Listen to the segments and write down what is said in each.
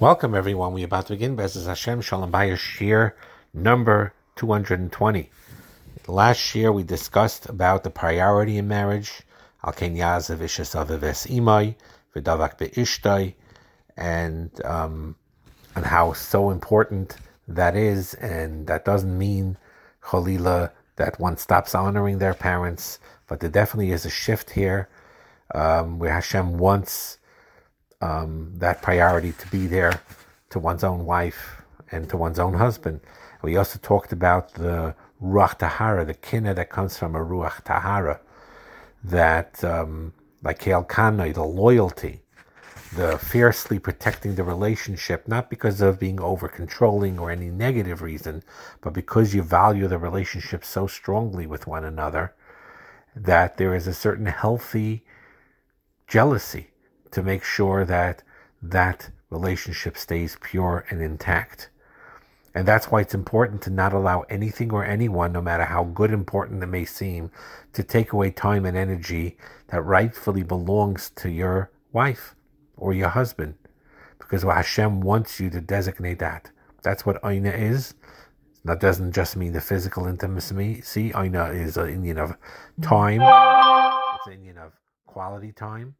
Welcome, everyone. We're about to begin Bezos Hashem Shalom Bayis Shiur number 220. Last year we discussed about the priority in marriage, Al Kenyaz Avives Imai, Vidavak Beishtai, and um, and how so important that is, and that doesn't mean Cholila that one stops honoring their parents, but there definitely is a shift here um, where Hashem wants um, that priority to be there to one's own wife and to one's own husband. We also talked about the ruach tahara, the kinna that comes from a ruach tahara, that um, like Kael Kanai, the loyalty, the fiercely protecting the relationship, not because of being over controlling or any negative reason, but because you value the relationship so strongly with one another that there is a certain healthy jealousy to make sure that that relationship stays pure and intact. And that's why it's important to not allow anything or anyone, no matter how good important it may seem, to take away time and energy that rightfully belongs to your wife or your husband. Because what Hashem wants you to designate that. That's what Aina is. That doesn't just mean the physical intimacy. See, Aina is an inyan of time. It's an inyan of quality time.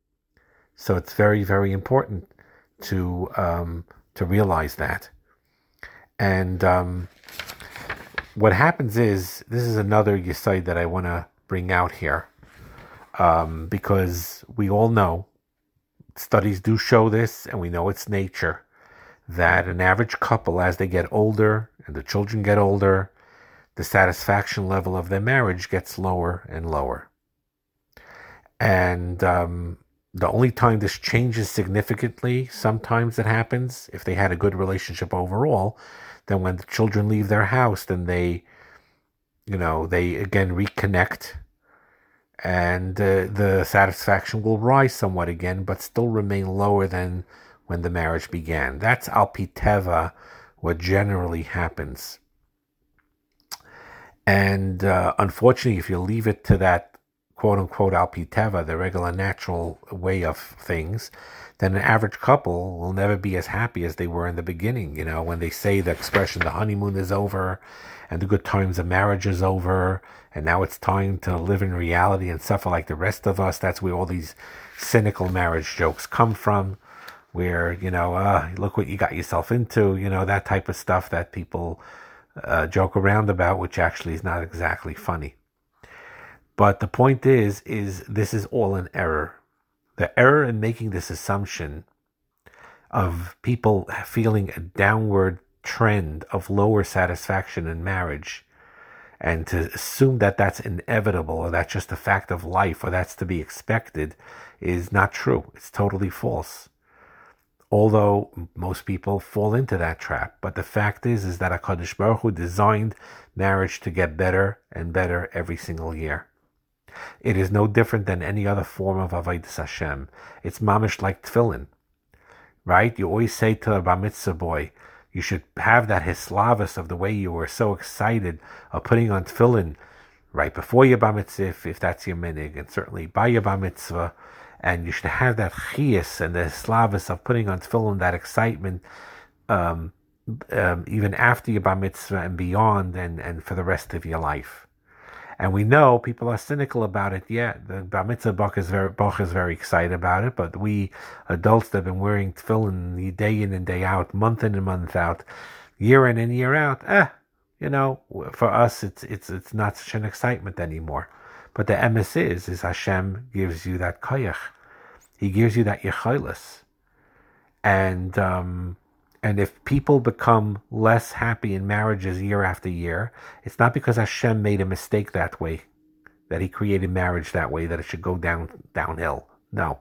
So it's very, very important to um, to realize that. And um, what happens is this is another yesod that I want to bring out here um, because we all know studies do show this, and we know it's nature that an average couple, as they get older and the children get older, the satisfaction level of their marriage gets lower and lower. And um, the only time this changes significantly, sometimes it happens if they had a good relationship overall, then when the children leave their house, then they, you know, they again reconnect and uh, the satisfaction will rise somewhat again, but still remain lower than when the marriage began. That's alpiteva, what generally happens. And uh, unfortunately, if you leave it to that quote unquote alpiteva, the regular natural way of things, then an average couple will never be as happy as they were in the beginning. You know, when they say the expression the honeymoon is over and the good times of marriage is over and now it's time to live in reality and suffer like the rest of us. That's where all these cynical marriage jokes come from. Where, you know, uh, look what you got yourself into, you know, that type of stuff that people uh, joke around about, which actually is not exactly funny. But the point is, is this is all an error. The error in making this assumption of people feeling a downward trend of lower satisfaction in marriage and to assume that that's inevitable or that's just a fact of life or that's to be expected is not true. It's totally false. Although most people fall into that trap, but the fact is, is that Hakadosh Baruch Hu designed marriage to get better and better every single year. It is no different than any other form of avodas Hashem. It's mamish like tefillin, right? You always say to a bar mitzvah boy, you should have that hislavus of the way you were so excited of putting on tefillin right before your bar mitzvah, if, if that's your minig, and certainly by your bar mitzvah. And you should have that chias and the hislavus of putting on tefillin, that excitement, um, um, even after your bar mitzvah and beyond, and, and for the rest of your life. And we know people are cynical about it. Yeah, the Bar Mitzvah Bach is very, Bach is very excited about it, but we adults that have been wearing tefillin day in and day out, month in and month out, year in and year out, eh, you know, for us it's it's it's not such an excitement anymore. But the emes is is Hashem gives you that koyach, He gives you that yechilas, and um, and if people become less happy in marriages year after year, it's not because Hashem made a mistake that way, that He created marriage that way, that it should go down downhill. No,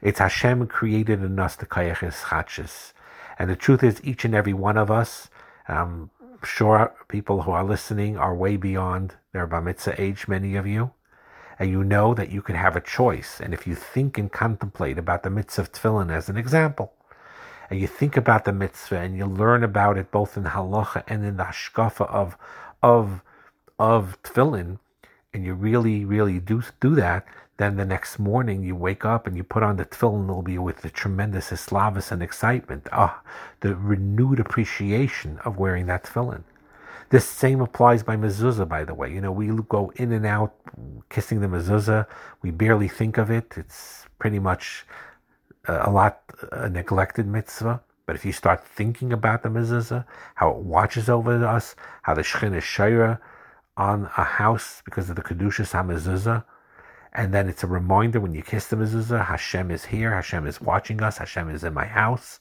it's Hashem created in us the kayaches chachis, and the truth is, each and every one of us, um, I'm sure people who are listening are way beyond their bar mitzvah age. Many of you, and you know that you can have a choice. And if you think and contemplate about the mitzvah of tefillin as an example and you think about the mitzvah and you learn about it both in halacha and in the hashkafa of of of tefillin, and you really really do do that, then the next morning you wake up and you put on the tefillin, it'll be with the tremendous islavas and excitement. Ah, the renewed appreciation of wearing that tefillin. This same applies by mezuzah, by the way. You know, we go in and out kissing the mezuzah. We barely think of it. It's pretty much Uh, a lot a neglected mitzvah. But if you start thinking about the mezuzah, how it watches over us, how the shechin is shayra on a house because of the kedushas hamezuzah, and then it's a reminder when you kiss the mezuzah, Hashem is here, Hashem is watching us, Hashem is in my house.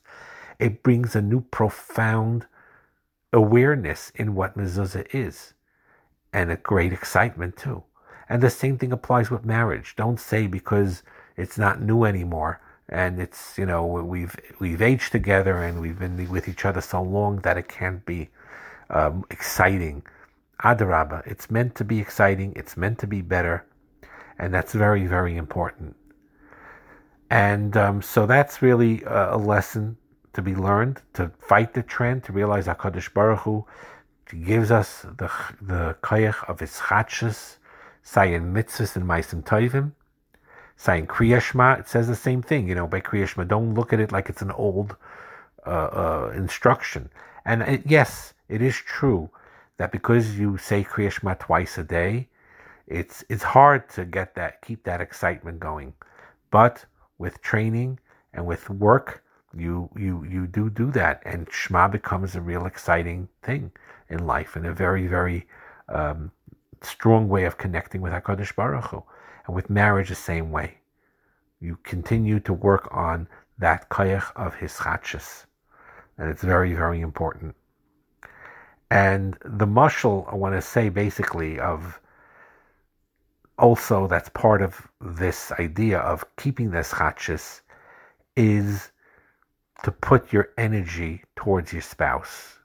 It brings a new profound awareness in what mezuzah is and a great excitement too. And the same thing applies with marriage. Don't say because it's not new anymore and it's you know we've we've aged together and we've been with each other so long that it can't be um, exciting. Adarabba, it's meant to be exciting. It's meant to be better and that's very, very important. And um, so that's really a, a, lesson to be learned to fight the trend, to realize HaKadosh Baruch Hu gives us the, the koyach of his chachas, sayin mitzvahs and maisim toivim, sayin kriyashma. It says the same thing, you know, by kriyashma. Don't look at it like it's an old uh, uh, instruction. And it, yes, it is true that because you say kriyashma twice a day, it's it's hard to get that keep that excitement going but with training and with work you you you do do that and shema becomes a real exciting thing in life and a very very um, strong way of connecting with HaKadosh Baruch Hu. and with marriage the same way you continue to work on that koyach of his chachas and it's very very important and the mushal I want to say basically of also that's part of this idea of keeping this chachis is to put your energy towards your spouse.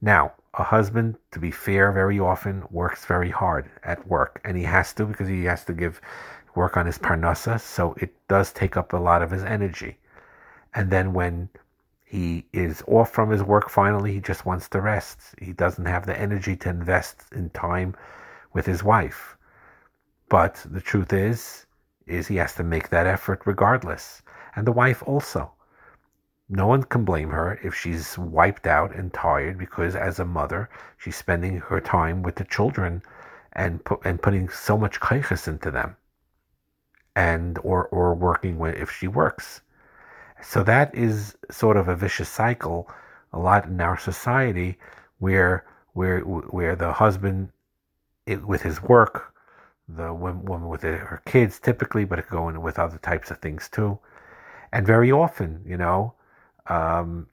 Now, a husband, to be fair, very often works very hard at work, and he has to because he has to give work on his parnasa, so it does take up a lot of his energy. And then when he is off from his work finally, he just wants to rest. He doesn't have the energy to invest in time with his wife. But the truth is, is he has to make that effort regardless. And the wife also. No one can blame her if she's wiped out and tired because as a mother, she's spending her time with the children and pu- and putting so much kaiches into them. And or or working with if she works. So that is sort of a vicious cycle a lot in our society where where where the husband it, with his work the woman with her kids typically, but it could go in with other types of things too. And very often, you know, um,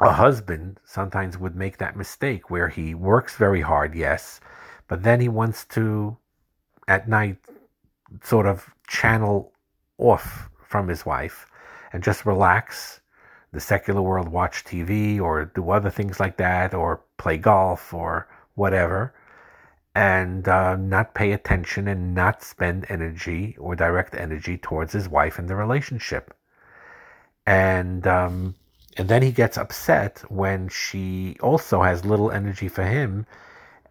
a husband sometimes would make that mistake where he works very hard, yes, but then he wants to, at night, sort of channel off from his wife and just relax. The secular world, watch TV or do other things like that, or play golf or whatever and uh, not pay attention and not spend energy or direct energy towards his wife and the relationship. And um, and then he gets upset when she also has little energy for him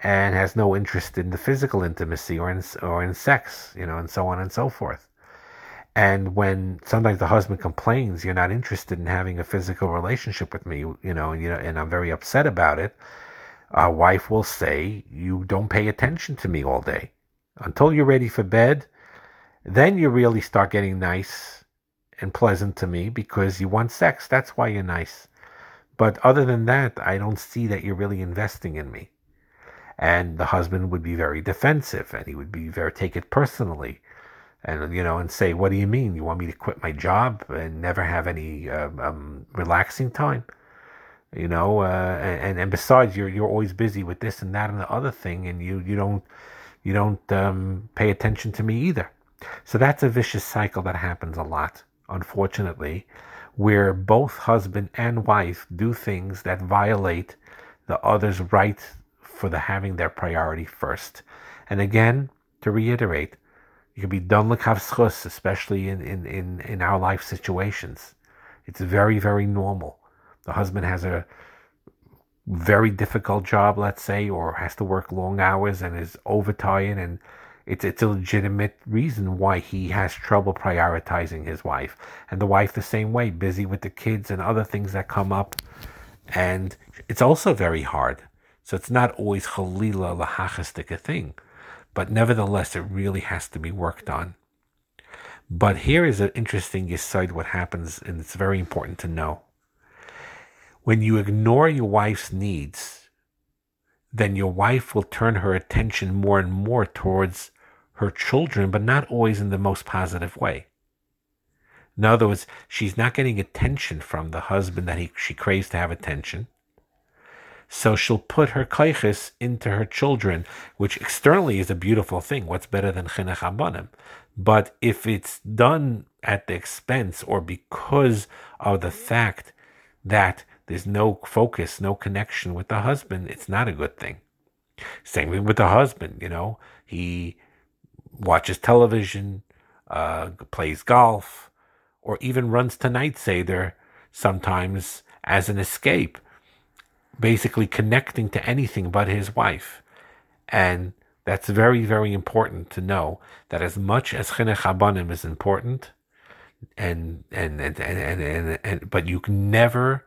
and has no interest in the physical intimacy or in or in sex, you know, and so on and so forth. And when sometimes the husband complains, "You're not interested in having a physical relationship with me," you know, and you know, and I'm very upset about it our wife will say, You don't pay attention to me all day. Until you're ready for bed, then you really start getting nice and pleasant to me because you want sex. That's why you're nice. But other than that, I don't see that you're really investing in me. And the husband would be very defensive and he would be very take it personally. And you know, and say, "What do you mean? You want me to quit my job and never have any uh, um, relaxing time?" you know uh, and and besides you're you're always busy with this and that and the other thing and you you don't you don't um, pay attention to me either so that's a vicious cycle that happens a lot unfortunately where both husband and wife do things that violate the other's right for the having their priority first. And again to reiterate you can be done l'kavschus especially in, in, in, in our life situations. It's very very normal. The husband has a very difficult job, let's say, or has to work long hours and is overtired and it's it's a legitimate reason why he has trouble prioritizing his wife, and the wife the same way, busy with the kids and other things that come up, and it's also very hard. So it's not always chalila lahachastic a thing, but nevertheless, it really has to be worked on. But here is an interesting aside what happens, and it's very important to know. When you ignore your wife's needs, then your wife will turn her attention more and more towards her children, but not always in the most positive way. In other words, she's not getting attention from the husband that he, she craves to have attention. So she'll put her kaiches into her children, which externally is a beautiful thing. What's better than chinuch abanim? But if it's done at the expense or because of the fact that there's no focus, no connection with the husband, it's not a good thing. Same thing with the husband, you know, he watches television, uh, plays golf, or even runs to night seder sometimes as an escape, basically connecting to anything but his wife. And that's very, very important to know that as much as chinuch abanim is important, and and and and, and, and, and but you can never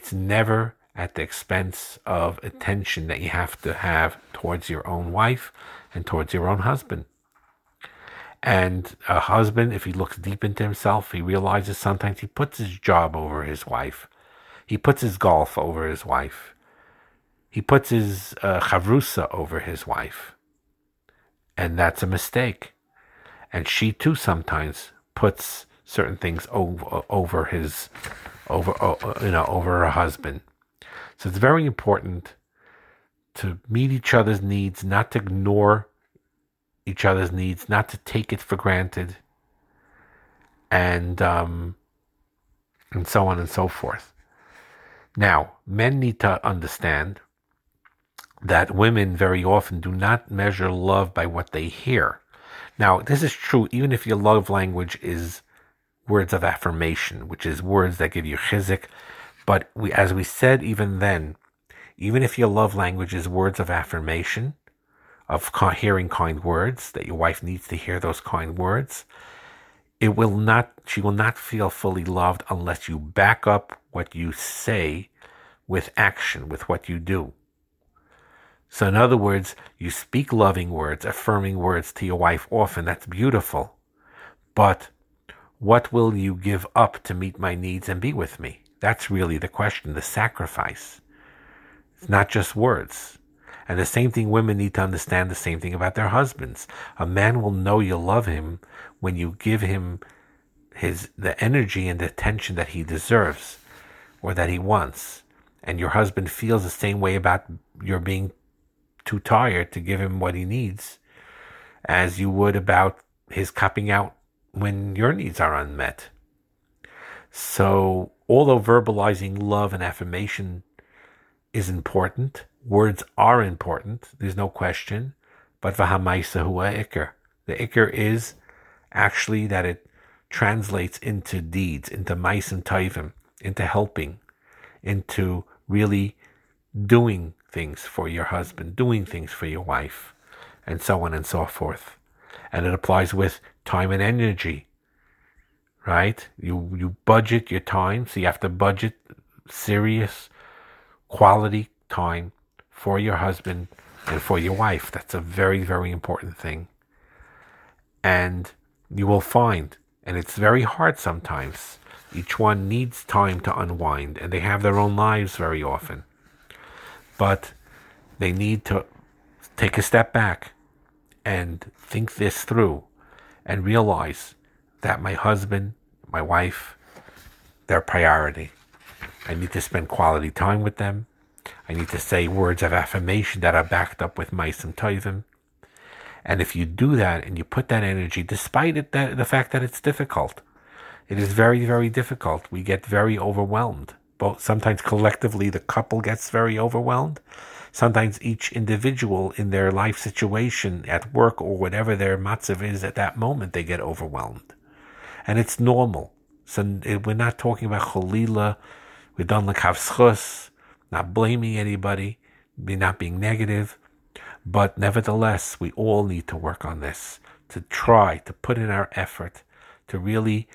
it's never at the expense of attention that you have to have towards your own wife and towards your own husband. And a husband, if he looks deep into himself, he realizes sometimes he puts his job over his wife. He puts his golf over his wife. He puts his uh, chavrusa over his wife. And that's a mistake. And she too sometimes puts certain things over, over his over you know over a husband. So it's very important to meet each other's needs, not to ignore each other's needs, not to take it for granted, and um, and so on and so forth. Now, men need to understand that women very often do not measure love by what they hear. Now, this is true even if your love language is words of affirmation, which is words that give you chizik. But we, as we said even then, even if your love language is words of affirmation, of hearing kind words, that your wife needs to hear those kind words, it will not, she will not feel fully loved unless you back up what you say with action, with what you do. So, in other words, you speak loving words, affirming words to your wife often. That's beautiful. But what will you give up to meet my needs and be with me? That's really the question, the sacrifice. It's not just words. And the same thing women need to understand the same thing about their husbands. A man will know you love him when you give him his the energy and the attention that he deserves or that he wants. And your husband feels the same way about your being too tired to give him what he needs as you would about his cupping out when your needs are unmet. So, although verbalizing love and affirmation is important, words are important, there's no question, but v'hamaisa hua. The ikr is actually that it translates into deeds, into mais and taivim, into helping, into really doing things for your husband, doing things for your wife, and so on and so forth. And it applies with time and energy. Right? You you budget your time, so you have to budget serious quality time for your husband and for your wife. That's a very, very important thing. And you will find, and it's very hard sometimes, each one needs time to unwind, and they have their own lives very often. But they need to take a step back and think this through and realize that my husband, my wife, they're priority. I need to spend quality time with them. I need to say words of affirmation that are backed up with and tovim. And if you do that and you put that energy, despite it, the fact that it's difficult, it is very, very difficult. We get very overwhelmed. Both sometimes collectively, the couple gets very overwhelmed, sometimes each individual in their life situation at work or whatever their matzav is at that moment, they get overwhelmed. And it's normal. So eh, we're not talking about cholila, we're done like havschus, not blaming anybody, not being negative, But nevertheless, we all need to work on this, to try to put in our effort to really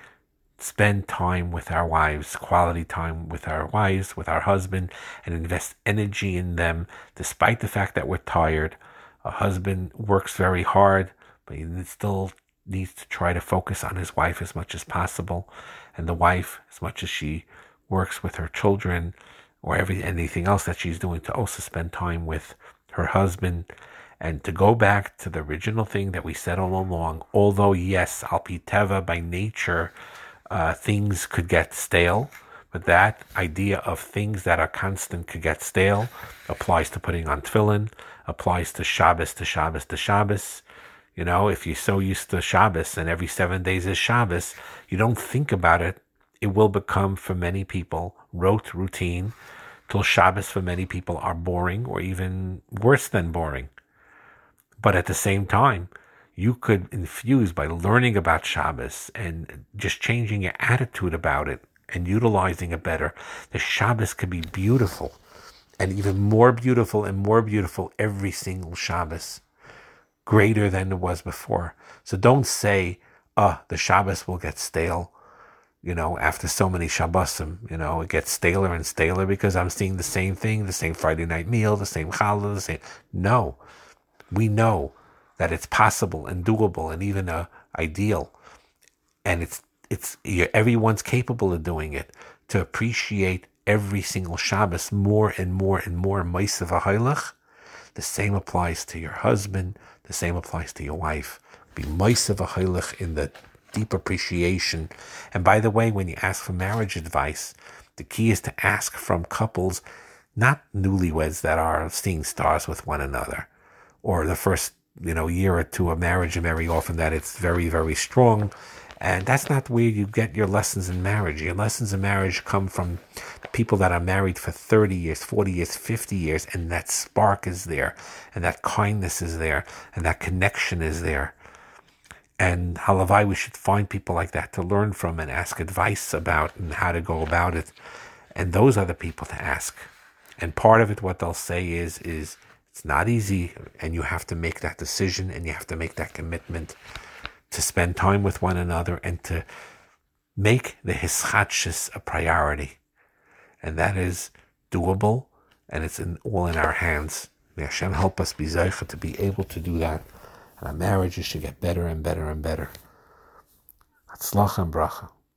spend time with our wives, quality time with our wives, with our husband, and invest energy in them, despite the fact that we're tired. A husband works very hard, but he still needs to try to focus on his wife as much as possible. And the wife, as much as she works with her children or every anything else that she's doing, to also spend time with her husband. And to go back to the original thing that we said all along, although yes, Alpiteva by nature uh, things could get stale. But that idea of things that are constant could get stale applies to putting on tefillin, applies to Shabbos to Shabbos to Shabbos. You know, if you're so used to Shabbos and every seven days is Shabbos, you don't think about it. It will become, for many people, rote routine till Shabbos for many people are boring or even worse than boring. But at the same time, you could infuse by learning about Shabbos and just changing your attitude about it and utilizing it better. The Shabbos could be beautiful and even more beautiful and more beautiful every single Shabbos, greater than it was before. So don't say, uh, the Shabbos will get stale. You know, after so many Shabbosim, you know, it gets staler and staler because I'm seeing the same thing, the same Friday night meal, the same challah, the same. No, we know that it's possible and doable and even uh, ideal, and it's it's everyone's capable of doing it to appreciate every single Shabbos more and more and more Meisav Hailach. The same applies to your husband. The same applies to your wife. Be Meisav Hailach in the deep appreciation. And by the way, when you ask for marriage advice, the key is to ask from couples, not newlyweds that are seeing stars with one another, or the first you know year or two of marriage, and very often that it's very very strong. And that's not where you get your lessons in marriage. Your lessons in marriage come from people that are married for 30 years, 40 years, 50 years, and that spark is there, and that kindness is there, and that connection is there. And halavai, we should find people like that to learn from and ask advice about and how to go about it. And those are the people to ask. And part of it, what they'll say is, is it's not easy, and you have to make that decision and you have to make that commitment to spend time with one another and to make the hischatshis a priority. And that is doable, and it's in, all in our hands. May Hashem help us be zeicha to be able to do that. And our marriages should get better and better and better. Hatzlacha and bracha.